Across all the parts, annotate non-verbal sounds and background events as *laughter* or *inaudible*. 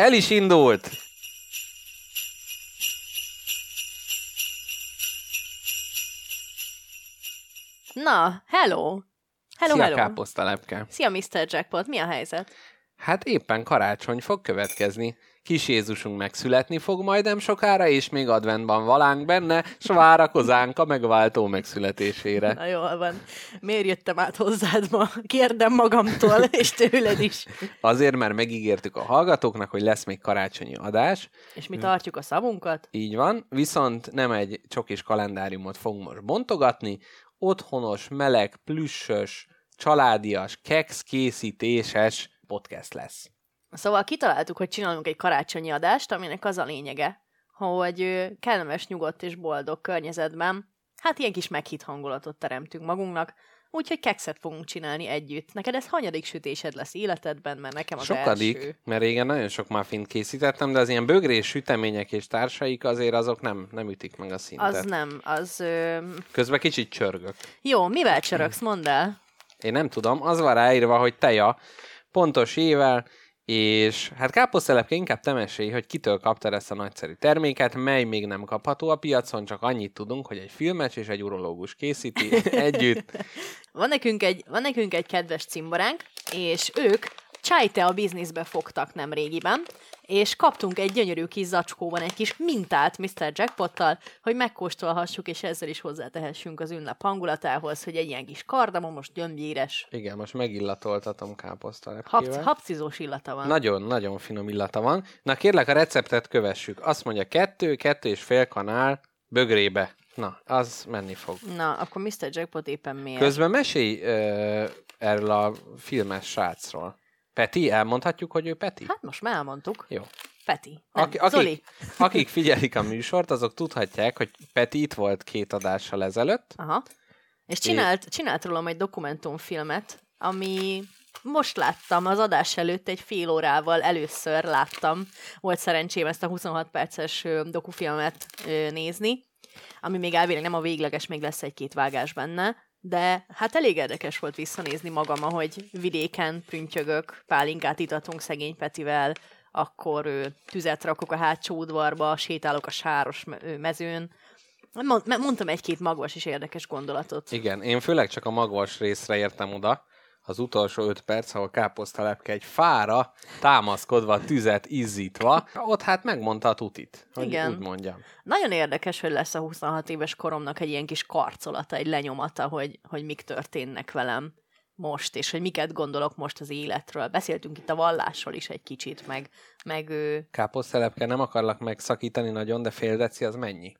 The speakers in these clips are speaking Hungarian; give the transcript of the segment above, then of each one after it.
El is indult! Na, hello! Hello, Szia, hello! káposztalepke! Szia, Mr. Jackpot, mi a helyzet? Hát éppen karácsony fog következni. Kis Jézusunk megszületni fog majd nem sokára, és még adventban valánk benne, s várakozánk a megváltó megszületésére. Na jól van. Miért jöttem át hozzád ma? Kérdem magamtól, *laughs* és tőled is. Azért, mert megígértük a hallgatóknak, hogy lesz még karácsonyi adás. És mi tartjuk a szavunkat? Így van, viszont nem egy csokis kalendáriumot fogunk most bontogatni, otthonos, meleg, plüssös, családias, keks készítéses podcast lesz. Szóval kitaláltuk, hogy csinálunk egy karácsonyi adást, aminek az a lényege, hogy kellemes, nyugodt és boldog környezetben, hát ilyen kis meghitt hangulatot teremtünk magunknak, úgyhogy kekszet fogunk csinálni együtt. Neked ez hanyadik sütésed lesz életedben, mert nekem az Sokadik, első. mert régen nagyon sok muffint készítettem, de az ilyen bögrés sütemények és társaik azért azok nem, nem ütik meg a szintet. Az nem, az... Ö... Közben kicsit csörgök. Jó, mivel csörögsz, mondd el? Én nem tudom, az van ráírva, hogy teja, pontos ével, és hát káposztelepke inkább te mesélj, hogy kitől kaptad ezt a nagyszerű terméket, mely még nem kapható a piacon, csak annyit tudunk, hogy egy filmes és egy urológus készíti *laughs* együtt. Van nekünk egy, van nekünk egy kedves cimboránk, és ők Csajte a bizniszbe fogtak nem régiben, és kaptunk egy gyönyörű kis zacskóban egy kis mintát Mr. Jackpottal, hogy megkóstolhassuk, és ezzel is hozzátehessünk az ünnep hangulatához, hogy egy ilyen kis kardamomos, gyömbéres, Igen, most megillatoltatom hap, káposztelepkével. hapcizós illata van. Nagyon, nagyon finom illata van. Na kérlek, a receptet kövessük. Azt mondja kettő, kettő és fél kanál bögrébe. Na, az menni fog. Na, akkor Mr. Jackpot éppen miért? Közben mesélj ö, erről a filmes srácról. Peti, elmondhatjuk, hogy ő Peti? Hát most már elmondtuk. Jó. Peti. Nem, Aki, akik, Zoli. *laughs* akik figyelik a műsort, azok tudhatják, hogy Peti itt volt két adással ezelőtt. Aha. És csinált, csinált rólam egy dokumentumfilmet, ami most láttam, az adás előtt egy fél órával először láttam. Volt szerencsém ezt a 26 perces dokufilmet nézni, ami még elvileg nem a végleges, még lesz egy-két vágás benne, de hát elég érdekes volt visszanézni magam, ahogy vidéken prüntjögök, pálinkát itatunk szegény Petivel, akkor ö, tüzet rakok a hátsó udvarba, sétálok a sáros mezőn. Mond, mondtam egy-két magvas és érdekes gondolatot. Igen, én főleg csak a magvas részre értem oda, az utolsó öt perc, ahol káposztalepke egy fára támaszkodva, tüzet izzítva, ott hát megmondta a tutit, hogy Igen. úgy mondjam. Nagyon érdekes, hogy lesz a 26 éves koromnak egy ilyen kis karcolata, egy lenyomata, hogy, hogy mik történnek velem most, és hogy miket gondolok most az életről. Beszéltünk itt a vallásról is egy kicsit, meg, meg ő, Káposztelepke, nem akarlak megszakítani nagyon, de fél deci az mennyi?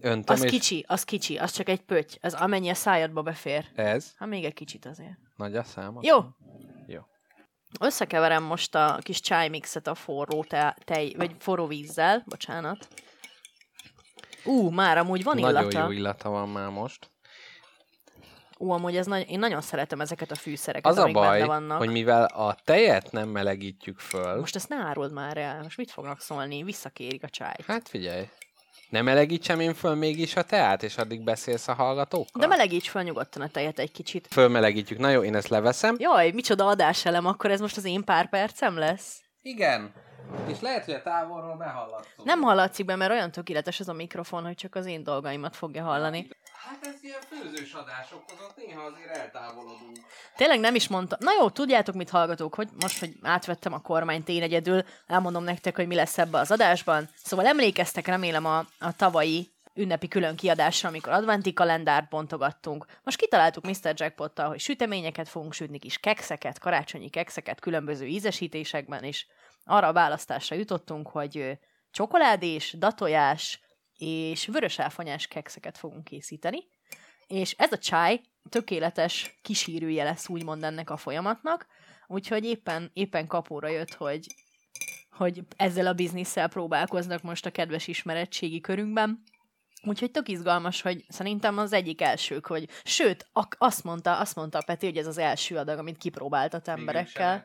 Öntem az és kicsi, az kicsi, az csak egy pötty, az amennyi a szájadba befér. ez Hát még egy kicsit azért. nagy a szám. Jó, Jó. összekeverem most a kis csájmixet a forró te, tej, vagy forró vízzel, bocsánat. Ú, már amúgy van illata. Nagyon jó illata van már most. Ú, amúgy ez nagy, én nagyon szeretem ezeket a fűszereket, Az a amik baj, benne vannak. hogy mivel a tejet nem melegítjük föl, Most ezt ne áruld már el. Most mit fognak szólni? Visszakérik a csájt. hát figyelj, nem melegítsem én föl mégis a teát, és addig beszélsz a hallgatókkal? De melegíts fel nyugodtan a tejet egy kicsit. Fölmelegítjük. Na jó, én ezt leveszem. Jaj, micsoda adáselem, akkor ez most az én pár percem lesz? Igen. És lehet, hogy a távolról behallatszunk. Nem hallatszik be, mert olyan tökéletes ez a mikrofon, hogy csak az én dolgaimat fogja hallani. Hát ez ilyen főzős adásokhoz, ott néha azért eltávolodunk. Tényleg nem is mondta. Na jó, tudjátok mit hallgatók, hogy most, hogy átvettem a kormányt én egyedül, elmondom nektek, hogy mi lesz ebbe az adásban. Szóval emlékeztek remélem a, a tavalyi ünnepi külön kiadásra, amikor adventi kalendárt bontogattunk. Most kitaláltuk Mr. Jackpottal, hogy süteményeket fogunk sütni, kis kekszeket, karácsonyi kekszeket különböző ízesítésekben, és arra a választásra jutottunk, hogy csokoládés, datojás és vörös áfonyás kekszeket fogunk készíteni. És ez a csaj tökéletes kísérője lesz úgymond ennek a folyamatnak, úgyhogy éppen, éppen kapóra jött, hogy, hogy ezzel a bizniszsel próbálkoznak most a kedves ismeretségi körünkben. Úgyhogy tök izgalmas, hogy szerintem az egyik elsők, hogy sőt, ak- azt mondta, azt mondta a Peti, hogy ez az első adag, amit kipróbáltat emberekkel.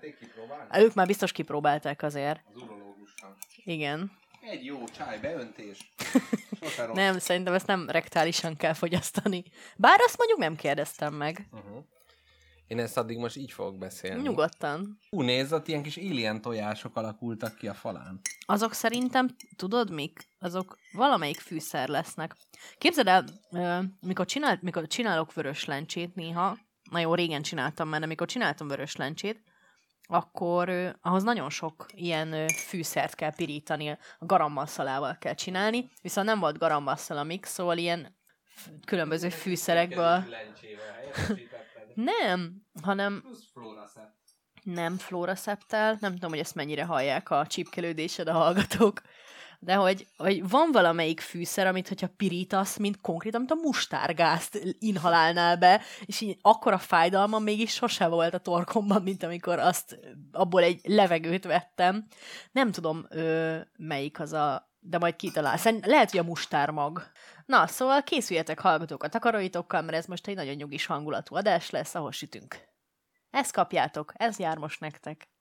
Ők már biztos kipróbálták azért. Az urológussal. Igen. Egy jó csáj, beöntés. *laughs* Nem, szerintem ezt nem rektálisan kell fogyasztani. Bár azt mondjuk nem kérdeztem meg. Uh-huh. Én ezt addig most így fogok beszélni. Nyugodtan. Hú, nézd, ott ilyen kis alien tojások alakultak ki a falán. Azok szerintem, tudod mik? Azok valamelyik fűszer lesznek. Képzeld el, mikor, csinált, mikor csinálok vörös lencsét néha, nagyon régen csináltam már, de mikor csináltam vörös lencsét, akkor ö, ahhoz nagyon sok ilyen ö, fűszert kell pirítani, a garammasszalával kell csinálni, viszont nem volt garammasszal a mix, szóval ilyen különböző fűszerekből. Nem, hanem nem flóraszeptel, nem tudom, hogy ezt mennyire hallják a csípkelődésed a hallgatók, de hogy, hogy van valamelyik fűszer, amit hogyha pirítasz, mint konkrétan, mint a mustárgázt inhalálnál be, és így akkora fájdalma mégis sose volt a torkomban, mint amikor azt abból egy levegőt vettem. Nem tudom, ö, melyik az a de majd kitalál. Szerint lehet, hogy a mustármag. Na, szóval készüljetek hallgatók a takaróitokkal, mert ez most egy nagyon nyugis hangulatú adás lesz, ahol sütünk. Ezt kapjátok, ez jár most nektek.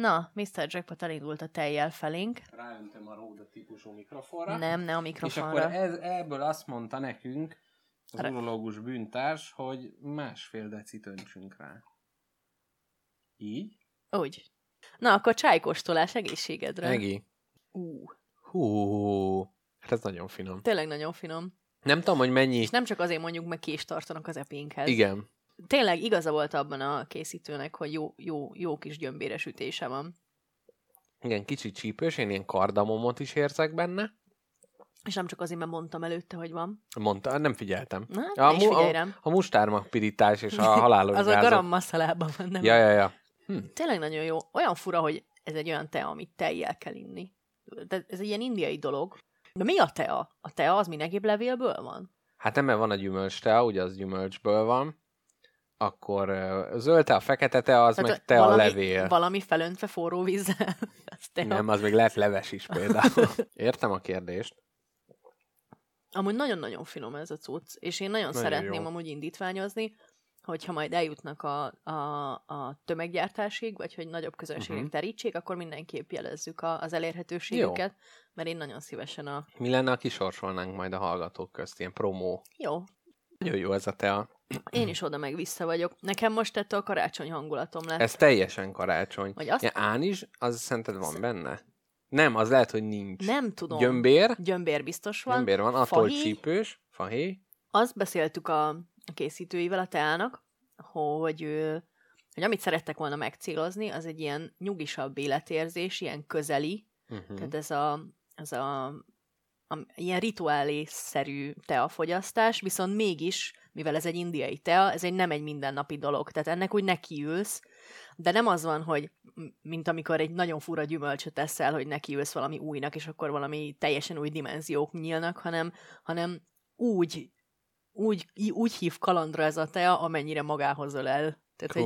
Na, Mr. Jackpot elindult a tejjel felénk. Ráöntem a Róda típusú mikrofonra. Nem, ne a És mikrofonra. akkor ez, ebből azt mondta nekünk az Re- urológus bűntárs, hogy másfél decit öntsünk rá. Így? Úgy. Na, akkor csájkóstolás egészségedre. Egi. Ú, Hú, hát ez nagyon finom. tényleg nagyon finom. Nem tudom, hogy mennyi... És nem csak azért mondjuk, meg kést tartanak az epénkhez. Igen. Tényleg igaza volt abban a készítőnek, hogy jó, jó, jó kis gyömbéres ütése van. Igen, kicsit csípős, én ilyen kardamomot is érzek benne. És nem csak azért, mert mondtam előtte, hogy van. Mondta, nem figyeltem. Na, A ja, és mu- rám. A mustármagpirítás és a *laughs* halálos Az a gázok. garam masszalában van, nem? Ja, ja, ja. Hm. Tényleg nagyon jó. Olyan fura, hogy ez egy olyan tea, amit tejjel kell inni. De ez egy ilyen indiai dolog. De mi a tea? A tea az mindenképp levélből van? Hát nem, mert van a gyümölcs tea, ugye az gyümölcsből van. Akkor ö, zöld tea, fekete tea, az meg tea valami, levél. Valami felöntve forró vízzel. *laughs* Nem, az még lehet leves is például. *laughs* Értem a kérdést. Amúgy nagyon-nagyon finom ez a cucc, és én nagyon, Nagyon szeretném jó. amúgy indítványozni, hogyha majd eljutnak a, a, a tömeggyártásig, vagy hogy nagyobb közönségek uh-huh. terítsék, akkor mindenképp jelezzük a, az elérhetőségüket, mert én nagyon szívesen a... Mi lenne, ha kisorsolnánk majd a hallgatók közt, ilyen promó. Jó, Nagyon jó ez a tea. Én is oda meg vissza vagyok. Nekem most ettől a karácsony hangulatom lett. Ez teljesen karácsony. Vagy azt- Ja, án is, az szerinted van benne? Nem, az lehet, hogy nincs. Nem tudom. Gyömbér, Gyömbér biztos van. gyömbér van, attól Fahéj. csípős, fahéj. Azt beszéltük a, készítőivel a teának, hogy, hogy amit szerettek volna megcélozni, az egy ilyen nyugisabb életérzés, ilyen közeli, Uh-huh. Tehát ez a, ez a, a ilyen rituálé-szerű teafogyasztás, viszont mégis, mivel ez egy indiai tea, ez egy nem egy mindennapi dolog. Tehát ennek úgy nekiülsz, de nem az van, hogy mint amikor egy nagyon fura gyümölcsöt eszel, hogy nekiülsz valami újnak, és akkor valami teljesen új dimenziók nyílnak, hanem, hanem úgy, úgy, úgy hív kalandra ez a tea, amennyire magához ölel. Tehát, hogy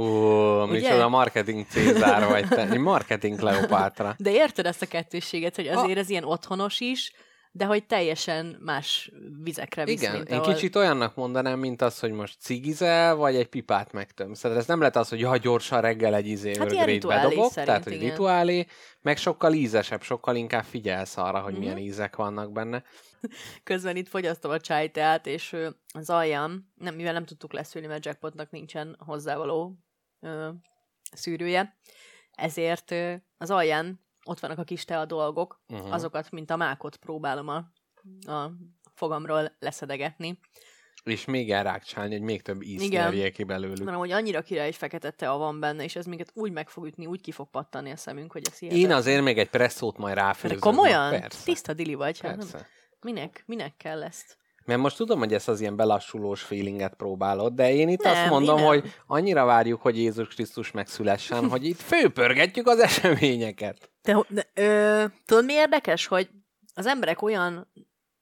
Ugye? micsoda marketing Cézár vagy te. Marketing Kleopátra. De érted ezt a kettősséget, hogy azért ez ilyen otthonos is, de hogy teljesen más vizekre visz, Igen, mint én ahol... kicsit olyannak mondanám, mint az, hogy most cigizel, vagy egy pipát megtömsz. Tehát ez nem lehet az, hogy ja, gyorsan reggel egy izé Hát bedobok, tehát hogy igen. rituálé, meg sokkal ízesebb, sokkal inkább figyelsz arra, hogy milyen Mhm. ízek vannak benne. *laughs* Közben itt fogyasztom a csájteát, és az aljam, nem, mivel nem tudtuk leszűrni, mert jackpotnak nincsen hozzávaló ö, szűrője, ezért az alján ott vannak a kis tea dolgok, Uh-huh. azokat, mint a mákot próbálom a, a fogamról leszedegetni. És még elrákcsálni, hogy még több ízt Igen. nyerjél ki belőlük. Hanem, hogy annyira király egy fekete tea van benne, és ez minket úgy meg fog ütni, úgy ki fog pattani a szemünk, hogy ez Én hihetetlen. azért még egy presszót majd De ráfőzök. komolyan? Persze. Tiszta dili vagy. Hát nem- Persze. minek, minek kell ezt? Mert most tudom, hogy ezt az ilyen belassulós feelinget próbálod, de én itt Nem, azt mondom, nem. hogy annyira várjuk, hogy Jézus Krisztus megszülessen, hogy itt főpörgetjük az eseményeket. De, de ö, tudod, mi érdekes, hogy az emberek olyan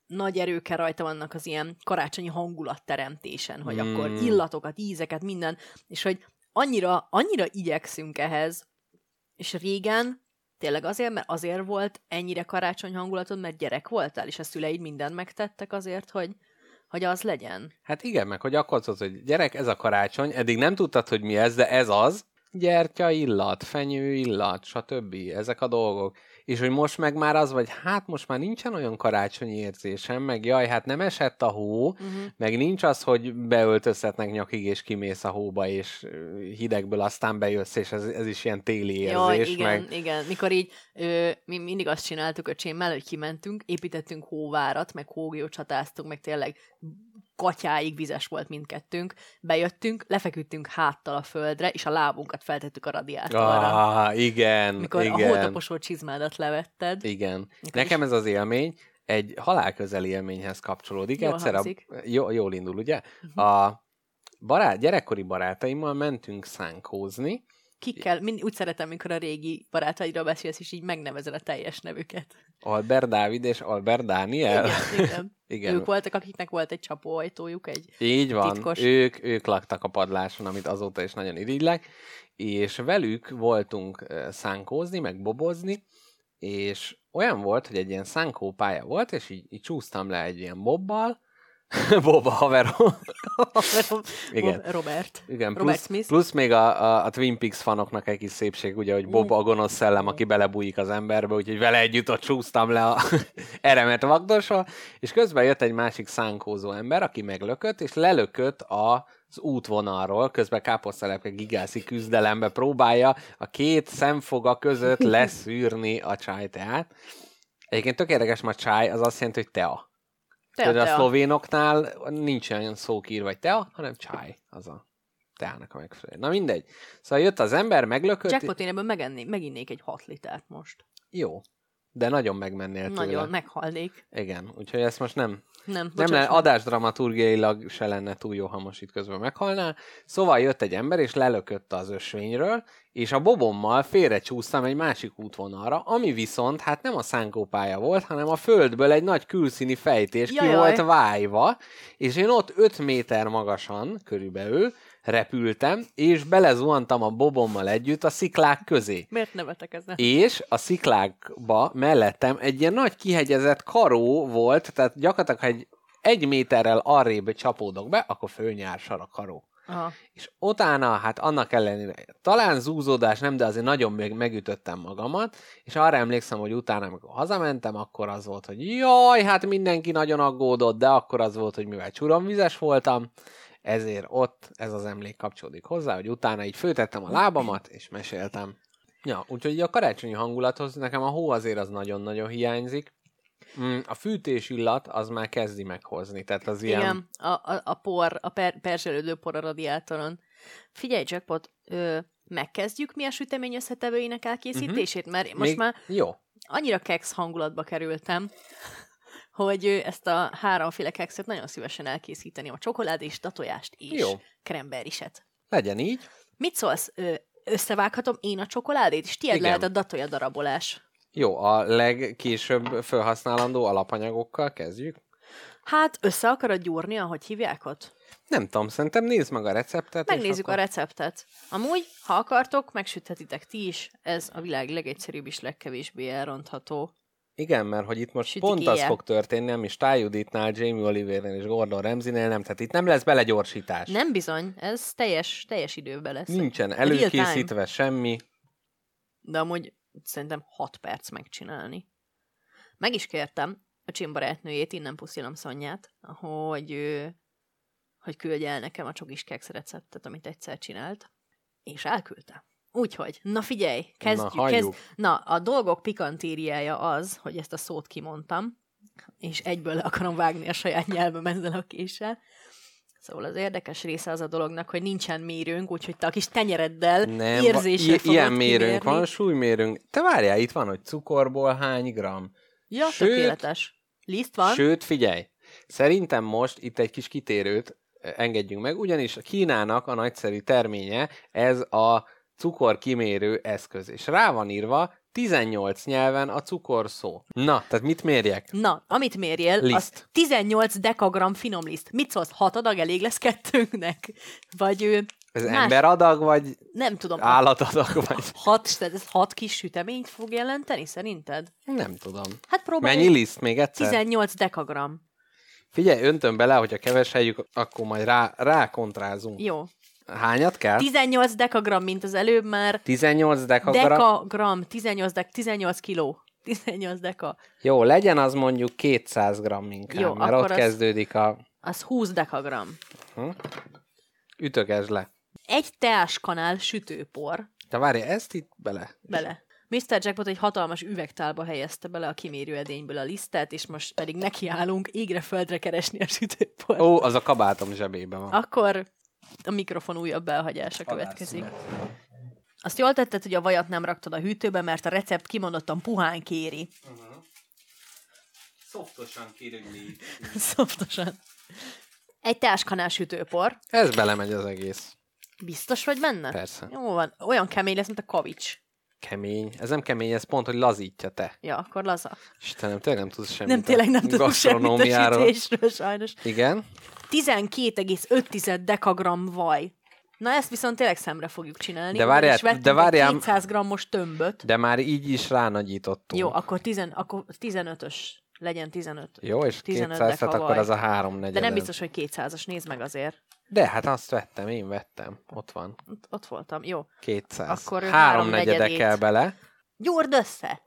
nagy erőkkel rajta vannak az ilyen karácsonyi hangulatteremtésen, hogy Hmm. akkor illatokat, ízeket, minden, és hogy annyira, annyira igyekszünk ehhez, és régen tényleg azért, mert azért volt ennyire karácsony hangulatod, mert gyerek voltál, és a szüleid mindent megtettek azért, hogy, hogy az legyen. Hát igen, meg hogy akkor az, hogy gyerek, ez a karácsony, eddig nem tudtad, hogy mi ez, de ez az, gyertya illat, fenyő illat, stb. Ezek a dolgok. És hogy most meg már az, vagy hát most már nincsen olyan karácsonyi érzésem, meg jaj, hát nem esett a hó, Uh-huh. meg nincs az, hogy beöltözhetnek nyakig, és kimész a hóba, és hidegből aztán bejössz, és ez, ez is ilyen téli érzés. Jaj, igen, meg... igen. Mikor így, ö, mi mindig azt csináltuk öcsémmel, hogy kimentünk, építettünk hóvárat, meg hógiót csatáztunk, meg tényleg gatyáig vizes volt mindkettőnk. Bejöttünk, lefeküdtünk háttal a földre, és a lábunkat feltettük a radiátorra. Ah, igen, Mikor igen. a hótaposó csizmádat levetted. Igen. Mikor Nekem ez az élmény egy halálközeli élményhez kapcsolódik. Jól Egyszer a, hangzik. jó, jól indul, ugye? Mhm. A barát, gyerekkori barátaimmal mentünk szánkózni. Kikkel, mind, úgy szeretem, mikor a régi barátaidról beszélsz, és így megnevezed a teljes nevüket. Albert Dávid és Albert Dániel. Igen, igen. *laughs* Igen. Ők voltak, akiknek volt egy csapóajtójuk, egy... Így van, titkos. ők, ők laktak a padláson, amit azóta is nagyon irigylek, és velük voltunk szánkózni, meg bobozni, és olyan volt, hogy egy ilyen szánkó pálya volt, és így, így csúsztam le egy ilyen bobbal, *laughs* Bob a haverom. *laughs* Igen. Robert. Igen, Robert plusz, Smith. plusz még a, a, a Twin Peaks fanoknak egy kis szépség, ugye, hogy Bob a gonosz szellem, aki belebújik az emberbe, úgyhogy vele együtt ott csúsztam le a *laughs* eremet vagdosva, és közben jött egy másik szánkózó ember, aki meglökött, és lelökött a az útvonalról, közben káposztelepke gigászi küzdelembe próbálja a két szemfoga között leszűrni a csajteát. Egyébként tök érdekes, mert csaj az azt jelenti, hogy tea. Te, Tudod, a szlovénoknál nincs olyan szókír, vagy tea, hanem csaj, az a teának a megfelelő. Na mindegy. Szóval jött az ember, meglökött. Jackpot, én ebből megenni, meginnék egy 6 litert most. Jó. De nagyon megmennél tőle. Nagyon, meghalnék. Igen, úgyhogy ezt most nem, Nem, nem lenne, meg. adásdramaturgiailag se lenne túl jó, ha most itt közben meghalnál. Szóval jött egy ember, és lelökötte az ösvényről, és a bobommal félrecsúsztam egy másik útvonalra, ami viszont hát nem a szánkópálya volt, hanem a földből egy nagy külszíni fejtés ki Jajaj. volt vájva, és én ott 5 méter magasan körülbelül repültem, és belezuhantam a bobommal együtt a sziklák közé. Miért nevetek ezen? És a sziklákba mellettem egy ilyen nagy kihegyezett karó volt, tehát gyakorlatilag, ha egy, egy méterrel arrébb csapódok be, akkor fölnyársar a karó. Aha. És utána, hát annak ellenére, talán zúzódás nem, de azért nagyon még megütöttem magamat, és arra emlékszem, hogy utána, amikor hazamentem, akkor az volt, hogy jaj, hát mindenki nagyon aggódott, de akkor az volt, hogy mivel csuromvizes voltam, ezért ott ez az emlék kapcsolódik hozzá, hogy utána így főtettem a lábamat, és meséltem. Ja, úgyhogy a karácsonyi hangulathoz nekem a hó azért az nagyon-nagyon hiányzik. Mm, a fűtés illat az már kezdi meghozni, tehát az ilyen... Igen, a, a, a por, a per, perzselődő por a radiátoron. Figyelj, Jackpot, ö, megkezdjük mi a sütemény összetevőinek elkészítését, mert most Mhm. Még... már Jó. annyira keks hangulatba kerültem, hogy ö, ezt a háromféle kekszet nagyon szívesen elkészíteném. A csokoládés, datojást és Jó. kremberiset. Legyen így. Mit szólsz? Összevághatom én a csokoládét, és tiéd Igen. lehet a datoja darabolás. Jó, a legkésőbb felhasználandó alapanyagokkal kezdjük. Hát, össze akarod gyúrni, ahogy hívják ott? Nem tudom, szerintem nézd meg a receptet. Megnézzük akkor... a receptet. Amúgy, ha akartok, megsüthetitek ti is. Ez a világ legegyszerűbb és legkevésbé elrontható. Igen, mert hogy itt most Sütik pont az éjjel. fog történni, ami Ty Judithnál, Jamie Olivernél és Gordon Ramsaynél nem, tehát itt nem lesz belegyorsítás. Nem bizony, ez teljes, teljes időben lesz. Nincsen előkészítve semmi. De amúgy szerintem 6 perc megcsinálni. Meg is kértem a Csim barátnőjét, innen puszilom Szonyát, hogy, ő- hogy küldje el nekem a csokis keks receptet, amit egyszer csinált, és elküldte. Úgyhogy, na figyelj, kezdjük. Na, kezd, na, a dolgok pikantériája az, hogy ezt a szót kimondtam, és egyből le akarom vágni a saját nyelvem ezzel a késsel. Szóval az érdekes része az a dolognak, hogy nincsen mérőnk, úgyhogy te a kis tenyereddel Nem, érzéssel i- ilyen mérőnk kimérni. van, súlymérőnk. Te várjál, itt van, hogy cukorból hány gram. Ja, Sőt- tökéletes. Liszt van? Sőt, figyelj, szerintem most itt egy kis kitérőt eh, engedjünk meg, ugyanis a Kínának a nagyszerű terménye ez a cukorkimérő eszköz, és rá van írva 18 nyelven a cukor szó. Na, tehát mit mérjek? Na, amit mérjél, az Liszt. 18 dekagram finom liszt. Mit szólsz, hat adag elég lesz kettőnknek? Vagy ő, Ez Más- emberadag, vagy nem tudom, állatadag, vagy hat, tehát ez hat kis süteményt fog jelenteni, szerinted? nem tudom. Hát próbálj. Mennyi liszt még egyszer? 18 dekagram. Figyelj, öntöm bele, hogyha keveseljük, akkor majd rá, rá kontrázunk. Jó. Hányat kell? 18 dekagram, mint az előbb már. 18 dekagram. Dekagram, 18, dek, 18 kiló. 18 deka. Jó, legyen az mondjuk 200 gram inkább, Jó, mert ott az- kezdődik a... Az 20 dekagram. Ütögesd le. Egy teáskanál sütőpor De várj, ezt itt bele. bele. Mr. Jackpot egy hatalmas üvegtálba helyezte bele a kimérőedényből a lisztet, és most pedig nekiállunk égre földre keresni a sütőport. Ó, az a kabátom zsebében van. Akkor a mikrofon újabb elhagyása következik. Azt jól tetted, hogy a vajat nem raktad a hűtőbe, mert a recept kimondottan puhán kéri. Szoftosan kirögni. *laughs* Szoftosan. Egy teáskanál sütőpor. Ez belemegy az egész. Biztos vagy benne? Persze. Jó van. Olyan kemény lesz, mint a kavics. Kemény. Ez nem kemény, ez pont, hogy lazítja te. Ja, akkor laza. Istenem, tényleg nem tudsz semmit nem, tényleg nem a tudok semmit a sütésről, sajnos. Igen. 12,5 dekagram vaj. Na ezt viszont tényleg szemre fogjuk csinálni. De várjál- vettünk de várjál- egy 200 grammos tömböt. De már így is ránagyítottunk. Jó, akkor, tizen, akkor 15-ös. Legyen 15. Jó, és 15 200, tehát deka akkor az a három negyed. De nem biztos, hogy 200-as. Nézd meg azért. De hát azt vettem, én vettem. Ott van. Ott, ott voltam. Jó. 200. Akkor három negyede kell bele. Gyúrd össze!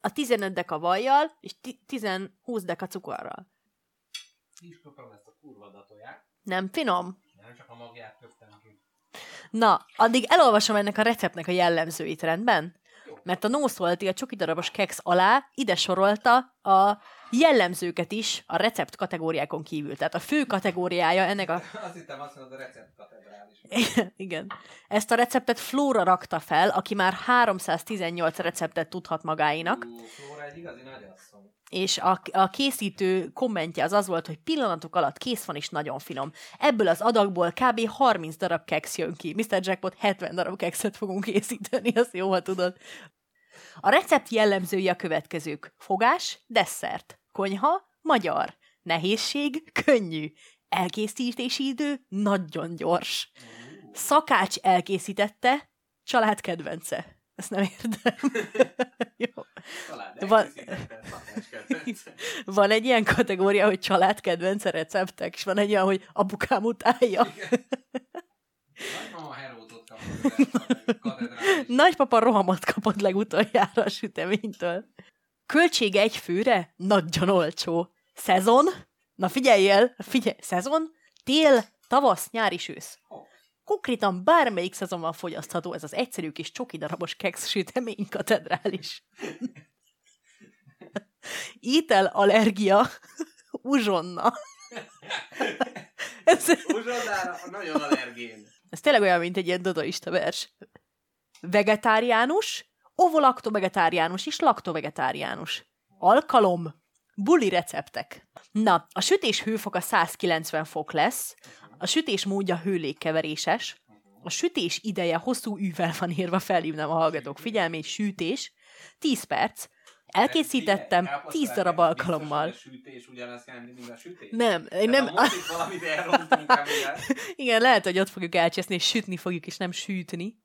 A 15 deka vajjal, és 10-20 deka cukorral. Is ezt a kurva datóját. Nem finom? Nem csak a magját köptem ki. Na, addig elolvasom ennek a receptnek a jellemzőit, rendben? Mert a nószolti a csoki darabos keks alá ide sorolta a jellemzőket is a recept kategóriákon kívül. Tehát a fő kategóriája ennek a... *laughs* Azt hittem azt mondod, a recept katedrális. *laughs* Igen. Ezt a receptet Flóra rakta fel, aki már 318 receptet tudhat magáinak, Flóra egy igazi nagyasszony. és a, a készítő kommentje az az volt, hogy pillanatok alatt kész van és nagyon finom. Ebből az adagból kb. 30 darab keks jön ki. Mr. Jackpot 70 darab kekszet fogunk készíteni, azt jó, ha tudod. A recept jellemzői a következők. Fogás, desszert. Konyha, magyar. Nehézség, könnyű. Elkészítési idő, nagyon gyors. Szakács elkészítette, család kedvence. Ezt nem értem. *laughs* Jó. Van- Van egy ilyen kategória, hogy család kedvence receptek, és van egy olyan, hogy apukám utálja. *laughs* Nagypapa rohamot kapott legutoljára a süteménytől. Költsége egy főre? Nagyon olcsó. Szezon? Na figyeljél, figyelj, szezon, tél, tavasz, nyári, ősz. Konkrétan bármelyik szezonban fogyasztható ez az egyszerű kis csoki darabos keks sütemény katedrális. Étel, allergia, uzsonna. *laughs* ez, Uzsonnára nagyon allergén. Ez tényleg olyan, mint egy ilyen dadaista vers. Vegetáriánus, ovolaktovegetáriánus és laktovegetáriánus. Alkalom, buli receptek. Na, a sütés hőfoka 190 fok lesz, a sütés módja hőlégkeveréses, a sütés ideje hosszú űvel van írva, felhívnám a hallgatók figyelmét, sütés, 10 perc, elkészítettem 10 darab alkalommal. A sütés ugyanazt jelenti, mint a sütés? Nem, én nem, valamit elrontunk emiatt. *laughs* Igen, lehet, hogy ott fogjuk elcseszni, és sütni fogjuk, és nem sűtni.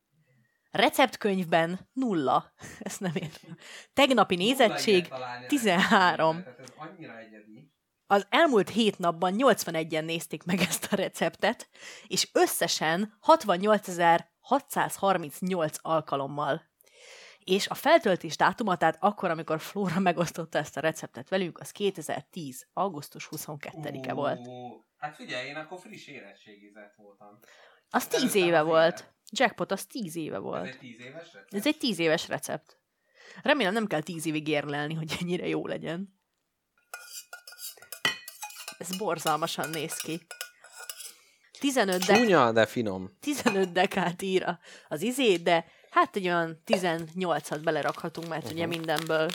Receptkönyvben nulla. *laughs* Ezt nem értem. Tegnapi nézettség 13. Tehát ez annyira egyedi. Az elmúlt hét napban 81-en nézték meg ezt a receptet, és összesen 68.638 alkalommal. És a feltöltés dátuma, tehát akkor, amikor Flóra megosztotta ezt a receptet velünk, az 2010. augusztus 22-e volt. Hát figyelj, én akkor friss érettségizet voltam. Az 10 Előttem éve volt. Jackpot az 10 éve Ez volt. egy tíz éves recept? Ez egy tíz éves recept. Remélem nem kell tíz évig érlelni, hogy ennyire jó legyen. Ez borzalmasan néz ki. 15, de, Csúnya, de finom. 15 dekát ír az izé, de hát egy olyan 18-at belerakhatunk, mert uh-huh. ugye mindenből.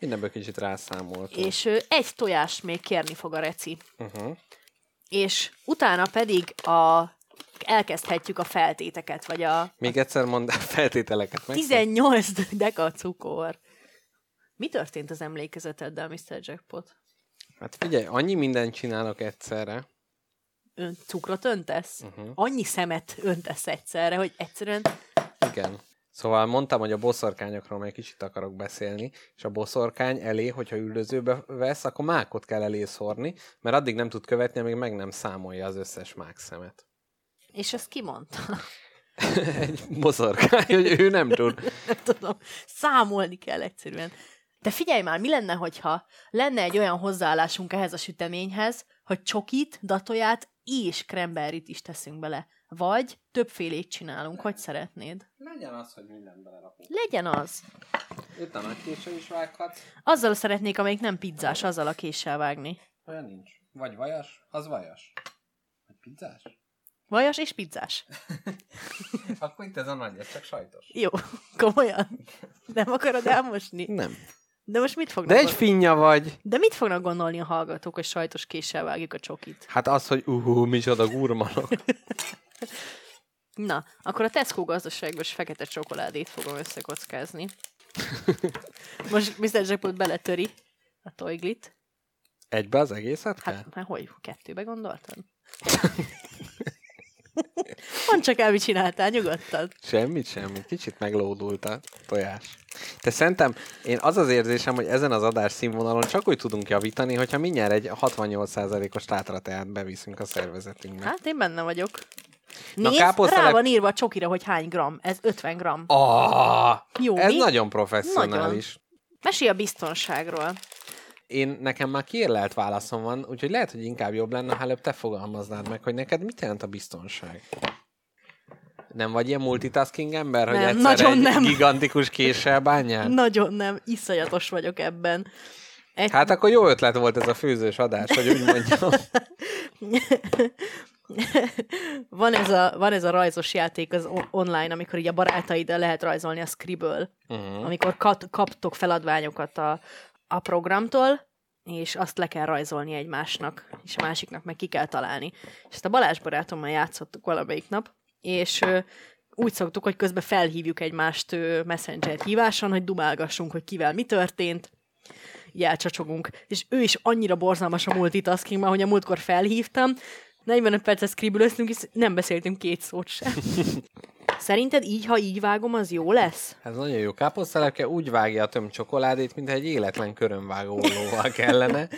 Mindenből kicsit rászámoltunk. És ö, egy tojás még kérni fog a reci. Uh-huh. És utána pedig a elkezdhetjük a feltéteket, vagy a Még egyszer mondd a feltételeket meg. 18 deka cukor. Mi történt az emlékezeteddel, Mr. Jackpot? Hát figyelj, annyi mindent csinálok egyszerre. Ön cukrot öntesz? Uh-huh. Annyi szemet öntesz egyszerre, hogy egyszerűen... Igen. Szóval mondtam, hogy a boszorkányokról még kicsit akarok beszélni, és a boszorkány elé, hogyha üldözőbe vesz, akkor mákot kell elé szórni, mert addig nem tud követni, amíg meg nem számolja az összes mák szemet. És ezt ki mondta? *laughs* Egy boszorkány, hogy ő nem tud. *laughs* nem tudom. Számolni kell egyszerűen. De figyelj már, mi lenne, hogyha lenne egy olyan hozzáállásunk ehhez a süteményhez, hogy csokit, datoját és kremberit is teszünk bele. Vagy többfélét csinálunk, hogy szeretnéd. Legyen az, hogy mindent belerakunk. Legyen az. Itt a nagy késsel is vághatsz. Azzal szeretnék, amelyik nem pizzás, azzal a késsel vágni. Olyan nincs. Vagy vajas, az vajas. Vagy pizzás? Vajas és pizzás. *laughs* Akkor itt ez a nagy, ez csak sajtos. Jó, komolyan. Nem akarod elmosni? Nem. De most mit fognak De egy gondolni? finja vagy. De mit fognak gondolni a hallgatók, hogy sajtos késsel vágjuk a csokit? Hát az, hogy uhú, micsoda gurmanok. *laughs* Na, akkor a Tesco gazdaságos fekete csokoládét fogom összekockázni. *laughs* Most Mr. Jackpot beletöri a toiglit. Egybe az egészet kell? Hát, már hogy? Kettőbe gondoltad? *laughs* Mondd csak el, mit csináltál, nyugodtan. Semmit, semmit. Kicsit meglódult a tojás. De szerintem én az az érzésem, hogy ezen az adás színvonalon csak úgy tudunk javítani, hogyha mindjárt egy 68%-os tátrateát beviszünk a szervezetünkbe. Hát én benne vagyok. Na, Nézd, rá van írva a csokira, hogy hány gram. Ez 50 gram. Ah, Jó, ez mi? nagyon professzionális. Mesélj a biztonságról. Én nekem már kiérlelt válaszom van, úgyhogy lehet, hogy inkább jobb lenne, ha előbb te fogalmaznád meg, hogy neked mit jelent a biztonság. Nem vagy ilyen multitasking ember, hogy Nem, egyszer nagyon egy nem. gigantikus késsel bánjál? Nagyon nem, iszonyatos vagyok ebben. Egy... Hát akkor jó ötlet volt ez a főzős adás, hogy úgy mondjam. *laughs* *laughs* van, ez a, van ez a rajzos játék az online, amikor így a barátaiddal lehet rajzolni a Scribble, Uh-huh. amikor kat, kaptok feladványokat a, a programtól, és azt le kell rajzolni egymásnak, és a másiknak meg ki kell találni. És ezt a Balázs barátommal játszottuk valamelyik nap, és ö, úgy szoktuk, hogy közben felhívjuk egymást ö, messenger híváson, hogy dumálgassunk, hogy kivel mi történt, így elcsacsogunk. És ő is annyira borzalmas a multitasking, már hogy a múltkor felhívtam, 45 percet scribülöztünk, és nem beszéltünk két szót sem. *laughs* Szerinted így, ha így vágom, az jó lesz? Ez nagyon jó. Káposztelepke úgy vágja a töm csokoládét, mintha egy életlen körömvágó ollóval kellene.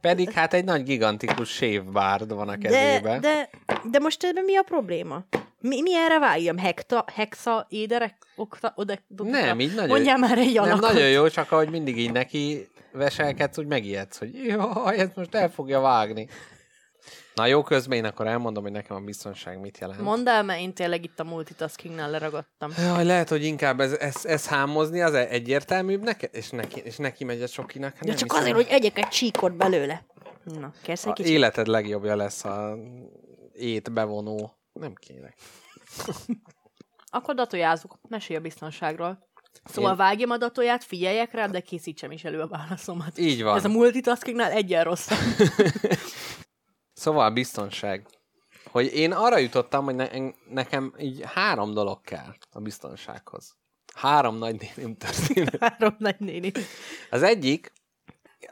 Pedig hát egy nagy gigantikus sévbárd van a De, kezébe. de, de most ebben mi a probléma? Mi, mi erre vágjam? Hekta, hexa, éderek, okta, oda, dokta? Nem, így nagyon- Mondjál már egy Nem, alakot. nagyon jó, csak ahogy mindig így neki veselkedsz, úgy megijedsz, hogy jaj, ezt most el fogja vágni. Na jó, közben én akkor elmondom, hogy nekem a biztonság mit jelent. Mondd el, mert én tényleg itt a multitaskingnál leragadtam. Jaj, lehet, hogy inkább ez, ez, ez hámozni az egyértelműbb neked, és neki, és neki megy a sokinak. Hát De nem csak hiszem. azért, hogy egyek egy csíkot belőle. Na, kérsz egy kicsit? életed legjobbja lesz a ét bevonó. Nem kérek. Akkor datojázzuk. Mesélj a biztonságról. Szóval Én- vágjam a datóját, figyeljek rá, de készítsem is elő a válaszomat. Így van. Ez a multitaskingnál egyen rosszabb. *laughs* Szóval biztonság. Hogy én arra jutottam, hogy ne, nekem így három dolog kell a biztonsághoz. Három nagy nénim történet. *laughs* Három nagynéni. Az egyik,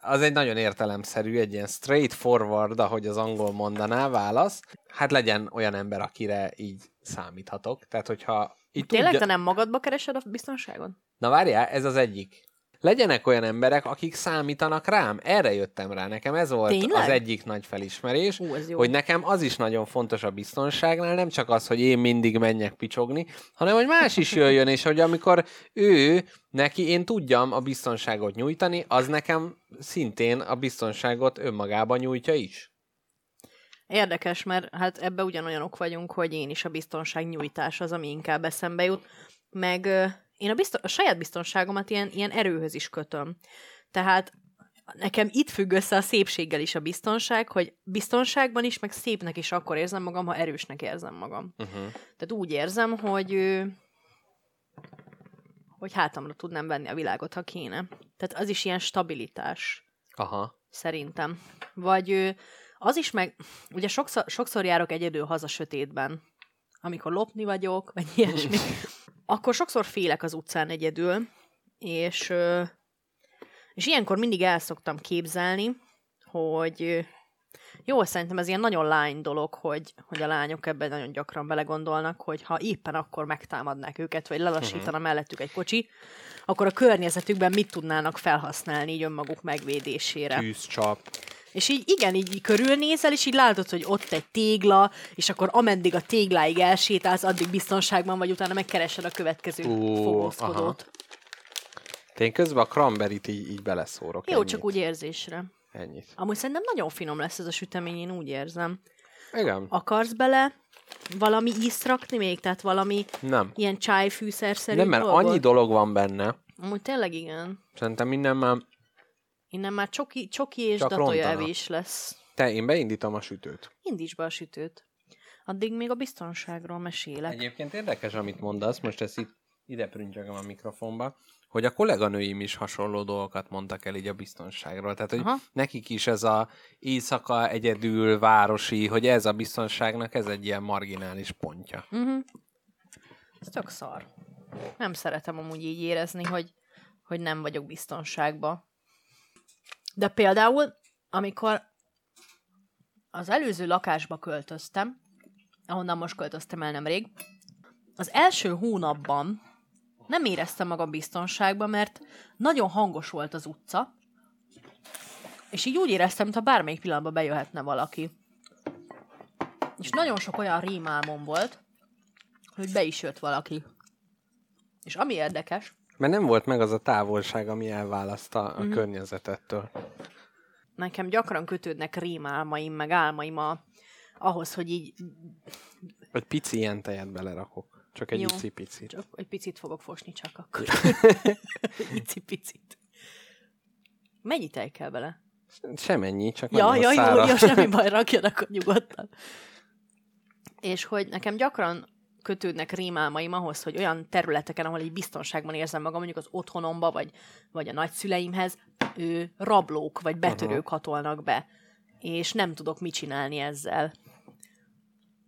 az egy nagyon értelemszerű, egy ilyen straightforward, ahogy az angol mondaná, válasz. Hát legyen olyan ember, akire így számíthatok. Tehát, hogyha így Tényleg tudja... te nem magadba keresed a biztonságon? Na várjál, ez az egyik. Legyenek olyan emberek, akik számítanak rám. Erre jöttem rá. Nekem ez volt Tényleg? az egyik nagy felismerés, Ú, ez jó. hogy nekem az is nagyon fontos a biztonságnál, nem csak az, hogy én mindig menjek picsogni, hanem hogy más is jöjjön, és hogy amikor ő, neki én tudjam a biztonságot nyújtani, az nekem szintén a biztonságot önmagában nyújtja is. Érdekes, mert hát ebbe ugyanolyanok vagyunk, hogy én is a biztonság nyújtás az, ami inkább eszembe jut. Meg én a, bizton- a saját biztonságomat ilyen, ilyen erőhöz is kötöm. Tehát nekem itt függ össze a szépséggel is a biztonság, hogy biztonságban is, meg szépnek is akkor érzem magam, ha erősnek érzem magam. Uh-huh. Tehát úgy érzem, hogy hogy hátamra tudnám venni a világot, ha kéne. Tehát az is ilyen stabilitás Aha. szerintem. Vagy az is meg, ugye sokszor, sokszor járok egyedül haza sötétben, amikor lopni vagyok, vagy *laughs* ilyesmi, akkor sokszor félek az utcán egyedül, és, és ilyenkor mindig el szoktam képzelni, hogy jó, szerintem ez ilyen nagyon lány dolog, hogy, hogy a lányok ebben nagyon gyakran belegondolnak, hogy ha éppen akkor megtámadnák őket, vagy lelassítana mellettük egy kocsi, akkor a környezetükben mit tudnának felhasználni így önmaguk megvédésére. Tűzcsap. És így igen, így körülnézel, és így látod, hogy ott egy tégla, és akkor ameddig a tégláig elsétálsz, addig biztonságban vagy, utána megkeresed a következő Ó, fogózkodót. Én közben a cranberry-t így, így beleszórok. Jó, ennyit. csak úgy érzésre. Ennyit. Amúgy szerintem nagyon finom lesz ez a sütemény, én úgy érzem. Igen. Akarsz bele valami ízt rakni még? Tehát valami Nem. ilyen csájfűszerszerű Nem, mert dolgot? annyi dolog van benne. Amúgy tényleg igen. Szerintem minden már... Innen már csoki, csoki és Csak rontana. evés lesz. Te, én beindítom a sütőt. Indíts be a sütőt. Addig még a biztonságról mesélek. Egyébként érdekes, amit mondasz, most ezt itt ide prüntjögem a mikrofonba, hogy a kolléganőim is hasonló dolgokat mondtak el így a biztonságról. Tehát, hogy Aha. nekik is ez a éjszaka egyedül városi, hogy ez a biztonságnak ez egy ilyen marginális pontja. Uh-huh. Ez tök szar. Nem szeretem amúgy így érezni, hogy, hogy nem vagyok biztonságban. De például, amikor az előző lakásba költöztem, ahonnan most költöztem el nemrég, az első hónapban nem éreztem magam biztonságban, mert nagyon hangos volt az utca, és így úgy éreztem, mintha bármelyik pillanatban bejöhetne valaki. És nagyon sok olyan rémálmom volt, hogy be is jött valaki. És ami érdekes, Mert nem volt meg az a távolság, ami elválaszt a, a mm-hmm. környezetettől. nekem gyakran kötődnek rémálmaim, meg álmaim a, ahhoz, hogy így Egy pici ilyen tejet belerakok. Csak egy icipicit. csak egy picit fogok fosni csak akkor. *laughs* Ici picit. Mennyi tej kell bele? Semennyi, csak Ja, ja, jó, jó, semmi *laughs* baj, rakjad akkor nyugodtan. És hogy nekem gyakran kötődnek rémálmaim ahhoz, hogy olyan területeken, ahol így biztonságban érzem magam, mondjuk az otthonomba, vagy, vagy a nagyszüleimhez, ő, rablók vagy betörők uh-huh. hatolnak be. És nem tudok mit csinálni ezzel.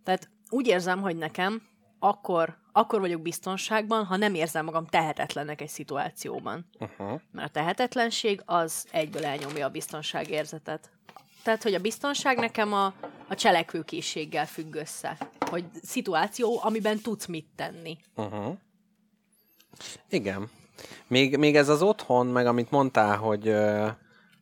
Tehát úgy érzem, hogy nekem akkor, akkor vagyok biztonságban, ha nem érzem magam tehetetlennek egy szituációban. Uh-huh. Mert a tehetetlenség az egyből elnyomja a biztonságérzetet. Tehát, hogy a biztonság nekem a, a cselekvőkészséggel függ össze. Hogy szituáció, amiben tudsz mit tenni. Uh-huh. Igen. Még, még ez az otthon, meg amit mondtál, hogy,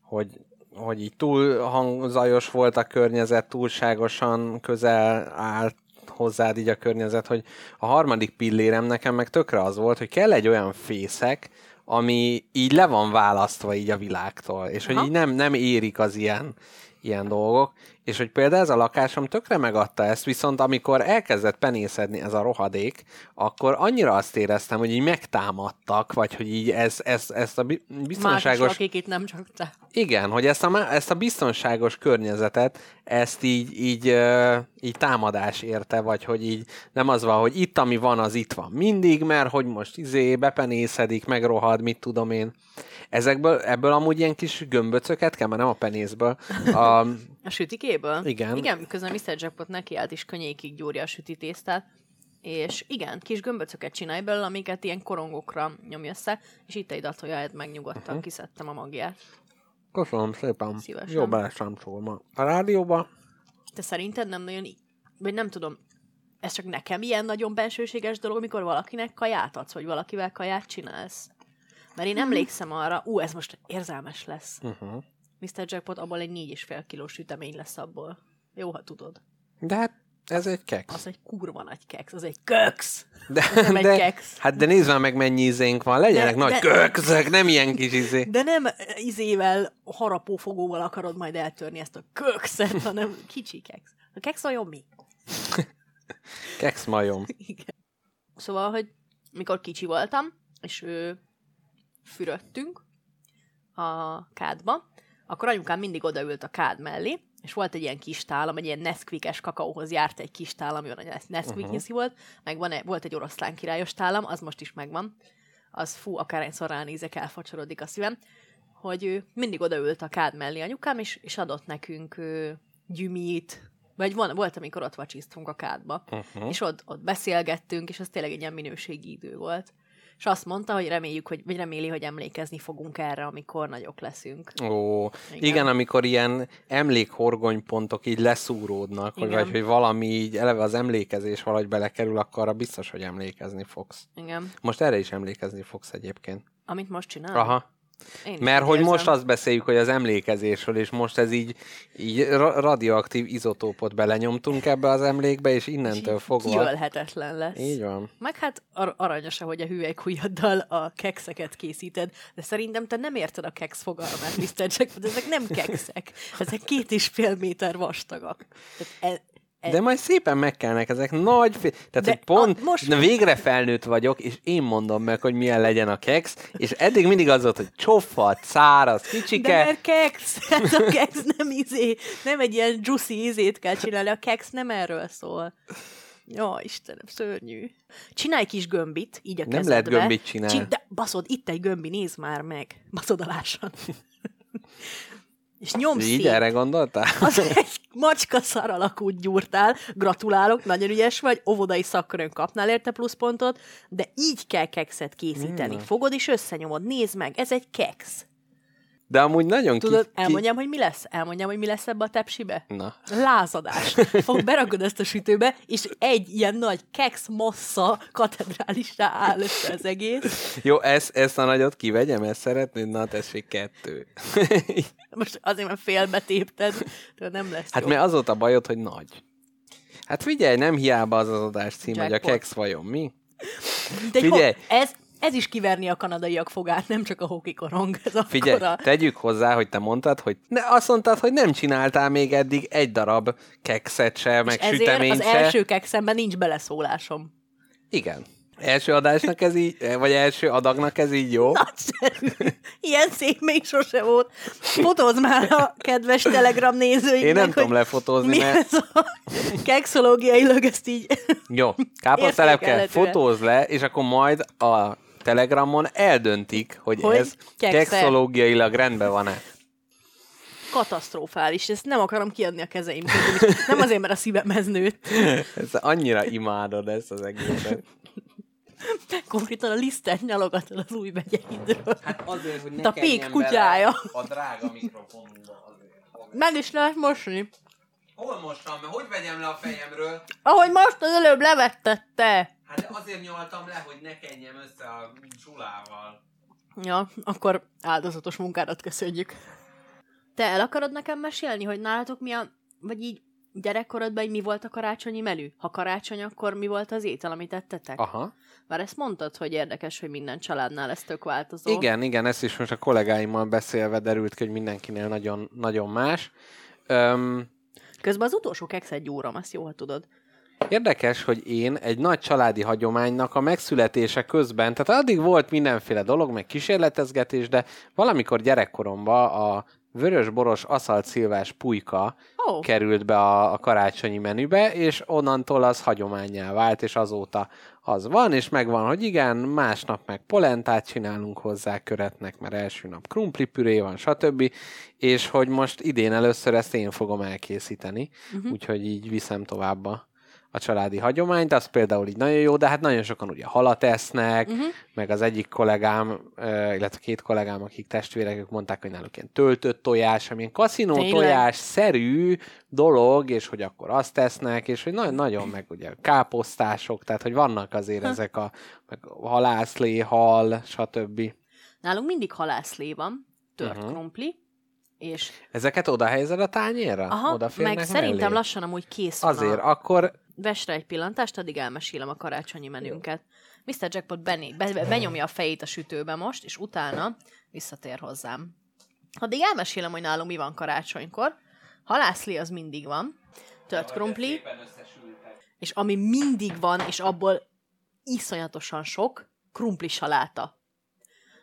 hogy, hogy így túl hangzajos volt a környezet, túlságosan közel állt hozzád így a környezet, hogy a harmadik pillérem nekem meg tökre az volt, hogy kell egy olyan fészek, ami így le van választva így a világtól, és hogy Aha. így nem, nem érik az ilyen, ilyen dolgok, és hogy például ez a lakásom tökre megadta ezt, viszont amikor elkezdett penészedni ez a rohadék, akkor annyira azt éreztem, hogy így megtámadtak, vagy hogy így ez, ez, ezt a bi- Mások, biztonságos... akik itt nem csak te. Igen, hogy ezt a, ezt a biztonságos környezetet, ezt így, így, így támadás érte, vagy hogy így nem az van, hogy itt, ami van, az itt van mindig, mert hogy most izé bepenészedik, megrohad, mit tudom én. Ezekből, ebből amúgy ilyen kis gömböcöket kell, mert nem a penészből. A, A sütikéből? Igen. Igen, közben Mr. Jackpot nekiállt is könnyékig gyúrja a sütitésztát. És igen, kis gömböcöket csinálj belőle, amiket ilyen korongokra nyomja össze, és itt egy datójáért megnyugodtan uh-huh. kiszedtem a magját. köszönöm szépen. Szívesen. Jó beleszámszolma. A rádióba Te szerinted nem nagyon, vagy nem tudom, ez csak nekem ilyen nagyon bensőséges dolog, amikor valakinek kaját adsz, vagy valakivel kaját csinálsz? Mert én emlékszem arra, ú, ez most érzelmes lesz. uh-huh. Mr. Jackpot abból egy 4,5 kilós sütemény lesz abból. Jó, ha tudod. De hát ez egy keksz. Az egy kurva nagy keksz, az egy köksz. De, nem egy de, keksz. hát de nézd már meg, mennyi izénk van. Legyenek De- nagy de- kökszök, nem ilyen kis izé. De nem izével, harapófogóval akarod majd eltörni ezt a kökszet, hanem kicsi keksz. A keksz olyan mi? *laughs* Keksz majom. *laughs* Igen. Szóval, hogy mikor kicsi voltam, és ő, fürödtünk a kádba, akkor anyukám mindig odaült a kád mellé, és volt egy ilyen kis tálam, egy ilyen Nesquik-es kakaóhoz járt egy kis tálam, olyan a Nesquik uh-huh. volt, meg van, volt egy oroszlán királyos tálam, az most is megvan. Az fú, akárhányszor ránézek, elfacsorodik a szívem, hogy ő mindig odaült a kád mellé anyukám, és, és adott nekünk ő, gyümit, vagy van, volt, amikor ott vacsisztunk a kádba, uh-huh. és ott, ott beszélgettünk, és az tényleg egy ilyen minőségi idő volt. És azt mondta, hogy reméljük, hogy, vagy reméli, hogy emlékezni fogunk erre, amikor nagyok leszünk. Ó, igen. Igen. amikor ilyen emlékhorgonypontok így leszúródnak, Igen. vagy hogy valami így eleve az emlékezés valahogy belekerül, akkor arra biztos, hogy emlékezni fogsz. Igen. Most erre is emlékezni fogsz egyébként. Amit most csinál? Aha. Én Mert hogy érzem. most azt beszéljük, hogy az emlékezésről, és most ez így, így ra- radioaktív izotópot belenyomtunk ebbe az emlékbe, és innentől fogva... Kiölhetetlen lesz. Így van. Meg hát ar- aranyos, hogy a hüvelykujjaddal a kekszeket készíted, de szerintem te nem érted a keksz fogalmát, Mr. Jackpot, ezek nem kekszek, ezek két és fél méter vastagak. Tehát e- De majd szépen megkelnek ezek nagy... Fi- Tehát, De hogy pont a- most- na, végre felnőtt vagyok, és én mondom meg, hogy milyen legyen a keksz, és eddig mindig az volt, hogy csofat, száraz, de kicsike. mert keksz, hát a keksz nem izé, nem egy ilyen juicy izét kell csinálni, a keksz nem erről szól. Ja, Istenem, szörnyű. Csinálj kis gömbit, így a Nem kezedbe. lehet gömbit csinálni. Csin- de baszod, itt egy gömbi, nézd már meg. Baszod alásan. *laughs* És nyomsz Így szét. erre gondoltál? Az egy *laughs* macska szar alakút gyúrtál. Gratulálok, nagyon ügyes vagy, óvodai szakkörön kapnál érte pluszpontot, de így kell kekszet készíteni. Fogod és összenyomod, nézd meg, ez egy keksz. De amúgy nagyon Tudod, ki... elmondjam, hogy mi lesz? Elmondjam, hogy mi lesz ebbe a tepsibe? Na. Lázadás. Fog berakod ezt a sütőbe, és egy ilyen nagy keksz massza katedrálisra áll össze az egész. Jó, ezt, ezt a nagyot kivegyem, ezt szeretnéd? Na, tessék, kettő. *laughs* Most azért, mert félbetépted, de nem lesz Hát jó. mert az volt a bajod, hogy nagy. Hát figyelj, nem hiába az az adás cím, hogy a Jackpot. keksz vajon mi? De Figyelj! ho- ez, ez is kiverni a kanadaiak fogát, nem csak a hoki korong. Ez Figyelj, akkora. tegyük hozzá, hogy te mondtad, hogy ne, azt mondtad, hogy nem csináltál még eddig egy darab kekszet se, meg És ezért süteményt az se. első kekszemben nincs beleszólásom. Igen. Első adásnak ez így, vagy első adagnak ez így jó. Nagyszerű. Ilyen szép még sose volt. Fotózd már a kedves Telegram nézőinknek, Én nem tudom lefotózni, mi mert... ez a kekszológiailag ezt így... Jó, káposztelepke, Értékelhetően. fotóz le, és akkor majd a Telegramon eldöntik, hogy, Hogy ez keksze. kekszológiailag rendben van-e. katasztrofális. Ezt nem akarom kiadni a kezeim közül. Nem azért, mert a szívemhez nőtt. *laughs* Ez annyira imádod ezt az egészet. Konkrétan a lisztet nyalogatod az új begyeidről. Hát azért, hogy ne A pék kutyája. a drága mikrofonunkba azért. Meg is lehet mosni. Hol mostam? Hogy vegyem le a fejemről? Ahogy most az előbb levettette. Hát azért nyaltam le, hogy ne kenjem össze a csulával. Ja, akkor áldozatos munkádat köszönjük. Te el akarod nekem mesélni, hogy nálatok mi a... Vagy így gyerekkorodban mi volt a karácsonyi menü? Ha karácsony, akkor mi volt az étel, amit tettetek? Aha. Már ezt mondtad, hogy érdekes, hogy minden családnál ez tök változó. Igen, igen, ezt is most a kollégáimmal beszélve derült ki, hogy mindenkinél nagyon, nagyon más. Öm, Közben az utolsó kekszet gyúrom, azt jó, ha tudod. Érdekes, hogy én egy nagy családi hagyománynak a megszületése közben, tehát addig volt mindenféle dolog, meg kísérletezgetés, de valamikor gyerekkoromban a vörös-boros aszalt szilvás pulyka Ó, került be a, a karácsonyi menübe, és onnantól az hagyományá vált, és azóta az van, és megvan, hogy igen, másnap meg polentát csinálunk hozzá köretnek, mert első nap krumplipüré van, stb. És hogy most idén először ezt én fogom elkészíteni, uh-huh. úgyhogy így viszem tovább a, a családi hagyományt, az például így nagyon jó, de hát nagyon sokan ugye halat esznek, uh-huh. meg az egyik kollégám, illetve két kollégám, akik testvérek, ők mondták, hogy náluk ilyen töltött tojás, amilyen kaszinó Tényleg? tojás szerű dolog, és hogy akkor azt tesznek, és hogy nagyon, nagyon meg ugye káposztások, tehát hogy vannak azért ezek a meg halászlé, hal, stb. nálunk mindig halászlé van, tört uh-huh. krumpli, és Ezeket oda helyezed a tányérra? aha, Odaférnek meg szerintem mellé? lassan amúgy kész Azért, a... akkor Vess rá egy pillantást, addig elmesélem a karácsonyi menünket. Mr. Jackpot bené, be, be, benyomja a fejét a sütőbe most, és utána visszatér hozzám. Addig elmesélem, hogy nálunk mi van karácsonykor. Halászli az mindig van, tört krumpli, és ami mindig van, és abból iszonyatosan sok, krumpli saláta.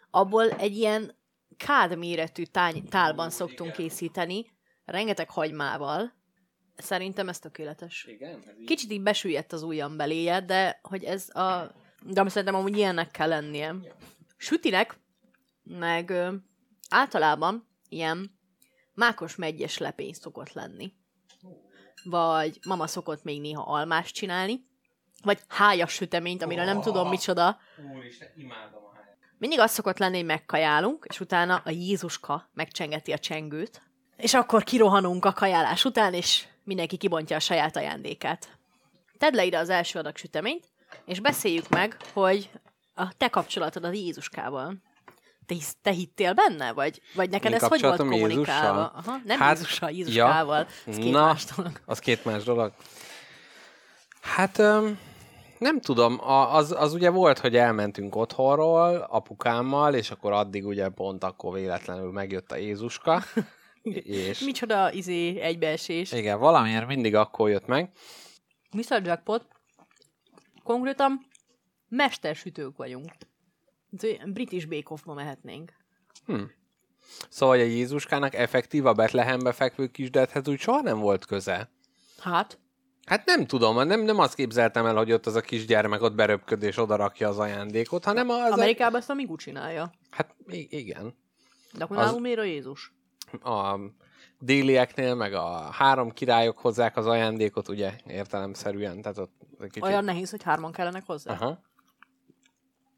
Abból egy ilyen kád méretű tány, tálban szoktunk készíteni, rengeteg hagymával. Szerintem ez tökéletes. Igen, ez így Kicsit így besüllyedt az ujjam beléje, de hogy ez a... De szerintem amúgy ilyennek kell lennie. Sütinek, meg ö, általában ilyen mákos megyes lepény szokott lenni. Vagy mama szokott még néha almást csinálni, vagy hájas süteményt, amiről nem tudom micsoda. Úristen, imádom a helyet. Mindig az szokott lenni, hogy megkajálunk, és utána a Jézuska megcsengeti a csengőt, és akkor kirohanunk a kajálás után, és mindenki kibontja a saját ajándékát. Tedd le ide az első adag süteményt, és beszéljük meg, hogy a te kapcsolatod a Jézuskával. Te, hisz, te hittél benne? Vagy, vagy neked Mi ez hogy volt kommunikálva? Aha, nem Hát, Jézussal, Jézuskával. Ez két Na. más dolog. Az két más dolog. Hát öm, nem tudom, a, az, az ugye volt, hogy elmentünk otthonról apukámmal, és akkor addig ugye pont akkor véletlenül megjött a Jézuska. És *laughs* Micsoda izé egybeesés. igen, valamiért mindig akkor jött meg. Mr. Jackpot, konkrétan mestersütők vagyunk. British Bake Off-ba mehetnénk. Szóval hogy a Jézuskának effektív a Betlehembe fekvő kisdethez úgy soha nem volt köze. Hát, Hát nem tudom, nem, nem azt képzeltem el, hogy ott az a kisgyermek ott beröpköd és oda rakja az ajándékot, hanem az... Amerikában ezt a Migu csinálja. Hát igen. De akkor Az- nálunk miért a Jézus? A délieknél, meg a három királyok hozzák az ajándékot, ugye, értelemszerűen. Tehát ott kicsit... Olyan nehéz, hogy hárman kellenek hozzá? Aha.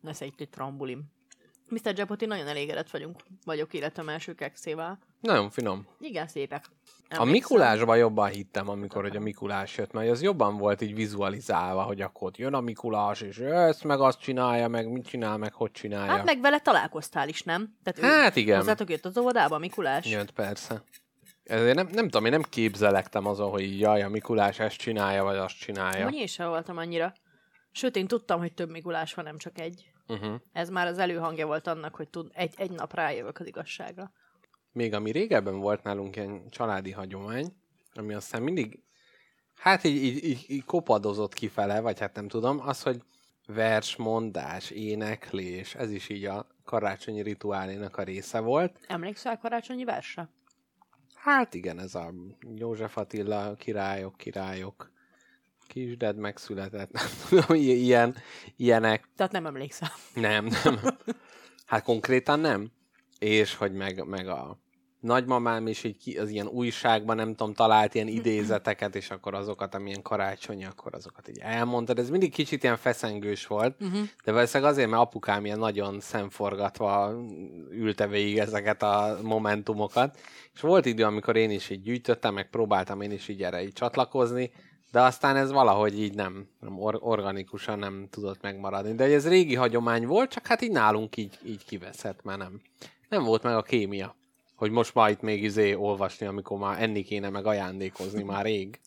Ez egy, egy trambulim. Mr. Jackpot, én nagyon elégedett vagyunk, vagyok életem első kekszével. Nagyon finom. Igen, szépek. A Emlékszem. Mikulásban jobban hittem, amikor hogy a Mikulás jött, mert az jobban volt így vizualizálva, hogy akkor ott jön a Mikulás, és ezt meg azt csinálja, meg mit csinál, meg hogy csinálja. Hát meg vele találkoztál is, nem? Tehát ő Hát igen. Hozzátok jött az óvodába, Mikulás? Jött persze. Ezért nem, nem tudom, én nem képzelektem azon, hogy jaj, a Mikulás ezt csinálja, vagy azt csinálja. Vagy én sem voltam annyira. Sőt, én tudtam, hogy több Mikulás van, nem csak egy. Uh-huh. Ez már az előhangja volt annak, hogy tud, egy, egy nap rájövök az igazságra. Még ami régebben volt nálunk ilyen családi hagyomány, ami aztán mindig, hát így, így, így, így kopadozott kifele, vagy hát nem tudom, az, hogy versmondás, éneklés, ez is így a karácsonyi rituálénak a része volt. Emlékszel karácsonyi versre? Hát igen, ez a József Attila, királyok, királyok, kisded megszületett, nem tudom, ilyen, ilyenek. Tehát nem emlékszel. Nem, nem. Hát konkrétan nem. És hogy meg, meg a nagymamám is így ki, az ilyen újságban, nem tudom, talált ilyen idézeteket, és akkor azokat, amilyen karácsonyi, akkor azokat így elmondtad. Ez mindig kicsit ilyen feszengős volt, Uh-huh. de valószínűleg azért, mert apukám ilyen nagyon szemforgatva ülte végig ezeket a momentumokat. És volt idő, amikor én is így gyűjtöttem, meg próbáltam én is így erre így csatlakozni, de aztán ez valahogy így nem, nem or- organikusan nem tudott megmaradni. De ez régi hagyomány volt, csak hát így nálunk így, így kiveszett, mert nem, nem volt meg a kémia. Hogy most már itt még izé olvasni, amikor már enni kéne, meg ajándékozni *laughs* már rég.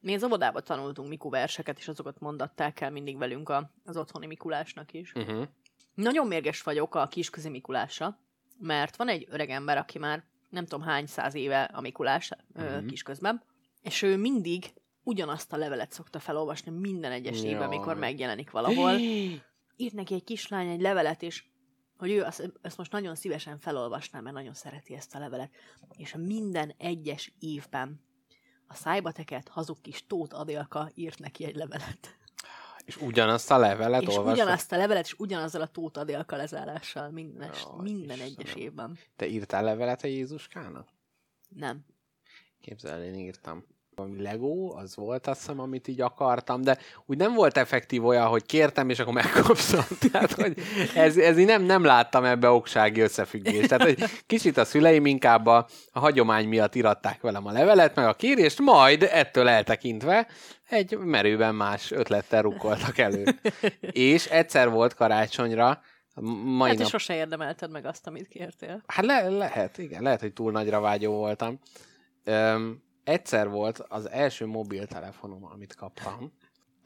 Mi az óvodába tanultunk Miku verseket, és azokat mondatták el mindig velünk a, az otthoni Mikulásnak is. Uh-huh. Nagyon mérges vagyok a kisközi Mikulásra, mert van egy öreg ember, aki már nem tudom hány száz éve a Mikulás uh-huh. kisközben, és ő mindig ugyanazt a levelet szokta felolvasni minden egyes Jaj. évben, amikor megjelenik valahol. *gasps* Írt neki egy kislány egy levelet, és hogy ő azt, ezt most nagyon szívesen felolvasná, mert nagyon szereti ezt a levelet. És minden egyes évben a szájba tekert hazug kis Tóth Adélka írt neki egy levelet. És ugyanazt a levelet és olvastad? ugyanazt a levelet, és ugyanazzal a Tóth Adélka lezárással minden, Jaj, minden Istenem. egyes évben. Te írtál levelet a Jézuskának? Nem. Képzel, én írtam. Valami Lego, az volt azt hiszem, amit így akartam, de úgy nem volt effektív olyan, hogy kértem, és akkor megkaptam. *laughs* Tehát, hogy ez, ez így nem, nem láttam ebbe oksági összefüggést. Tehát, hogy kicsit a szüleim inkább a, a hagyomány miatt iratták velem a levelet, meg a kérést, majd ettől eltekintve egy merőben más ötlettel rukkoltak elő. És egyszer volt karácsonyra, mai Hát, nap sose érdemelted meg azt, amit kértél. Hát le, lehet, igen, lehet, hogy túl nagyra vágyó voltam. Öm, egyszer volt az első mobiltelefonom, amit kaptam.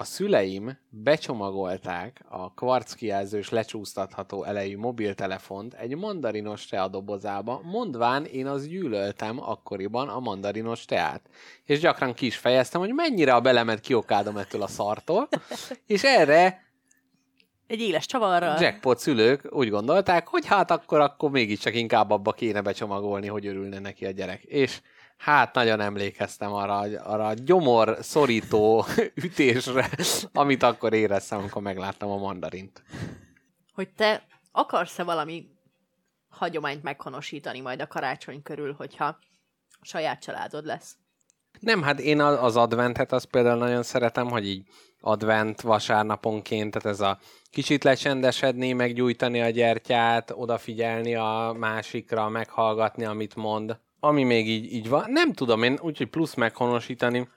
A szüleim becsomagolták a kvarckijelzős lecsúsztatható elejű mobiltelefont egy mandarinos teadobozába, mondván én az gyűlöltem akkoriban a mandarinos teát. És gyakran ki is fejeztem, hogy mennyire a belemet kiokádom ettől a szartól, és erre Egy éles csavarral. jackpot szülők úgy gondolták, hogy hát akkor, akkor mégiscsak inkább abba kéne becsomagolni, hogy örülne neki a gyerek. És hát nagyon emlékeztem arra, arra a gyomor szorító *laughs* ütésre, amit akkor éreztem, amikor megláttam a mandarint. Hogy te akarsz-e valami hagyományt meghonosítani majd a karácsony körül, hogyha saját családod lesz. Nem, hát én az adventet azt például nagyon szeretem, hogy így advent vasárnaponként, tehát ez a kicsit lecsendesedni, meggyújtani a gyertyát, odafigyelni a másikra, meghallgatni, amit mond. Ami még így, így van, nem tudom én, úgyhogy plusz meghonosítani,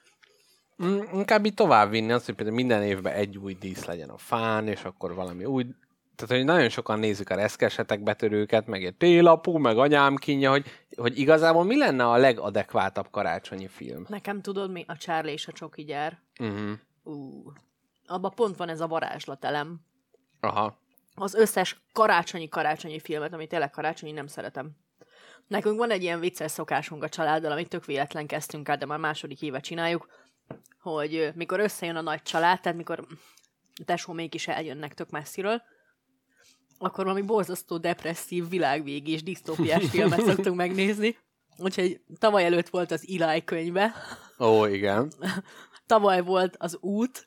Mm, inkább így tovább vinni azt, hogy például minden évben egy új dísz legyen a fán, és akkor valami új tehát, hogy nagyon sokan nézzük a reszkesetek betörőket, meg egy télapú, meg anyám kínja, hogy, hogy igazából mi lenne a legadekvátabb karácsonyi film? Nekem tudod mi? A Charlie és a Csoki gyár. Uh-huh. Ú, abban pont van ez a varázslatelem. Aha. Az összes karácsonyi-karácsonyi filmet, amit tényleg karácsonyi, nem szeretem. Nekünk van egy ilyen vicces szokásunk a családdal, amit tök véletlen kezdtünk el, de már második éve csináljuk, hogy mikor összejön a nagy család, tehát mikor a tesó is eljönnek tök messziről, akkor valami borzasztó depresszív világvégi és disztópiás *laughs* filmet szoktunk megnézni. Úgyhogy tavaly előtt volt az Eli könyve, Ó, igen. *laughs* tavaly volt az út,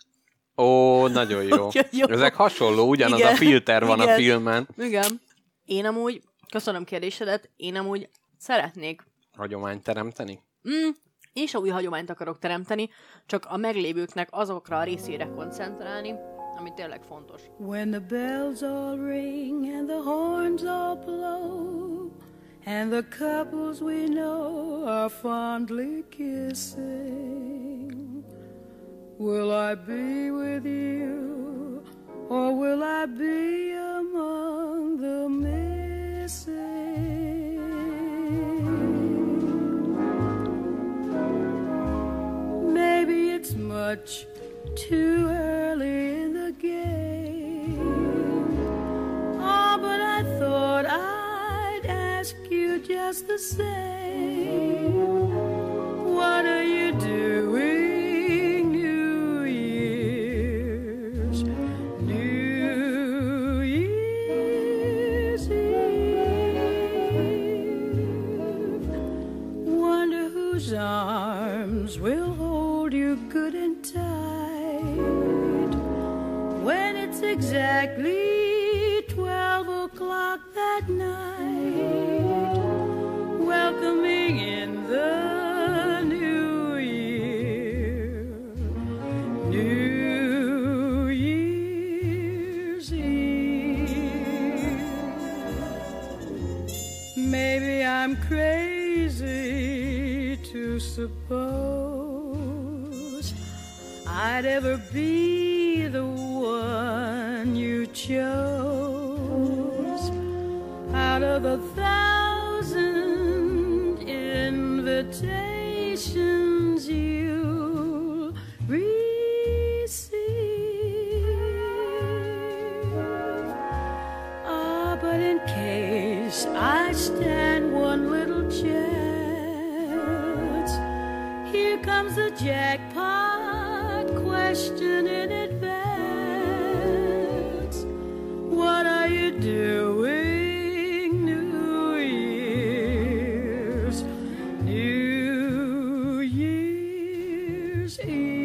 Ó, nagyon jó. *laughs* Jó. Ezek hasonló, ugyanaz Igen. a filter van a Igen. filmen. Igen. Én amúgy, köszönöm kérdésedet, én amúgy szeretnék, Hagyományt teremteni? mm, én se új hagyományt akarok teremteni, csak a meglévőknek azokra a részére koncentrálni, ami tényleg fontos. When the bells all ring and the horns all blow, and the couples we know are fondly kissing, will I be with you, or will I be among the missing? Maybe it's much too early in the game. Oh, but I thought I'd ask you just the same. What are you exactly 12 o'clock that night, welcoming in the new year. New Year's Eve. Maybe I'm crazy to suppose I'd ever be jackpot question in advance. What are you doing, New Year's? New Year's Eve.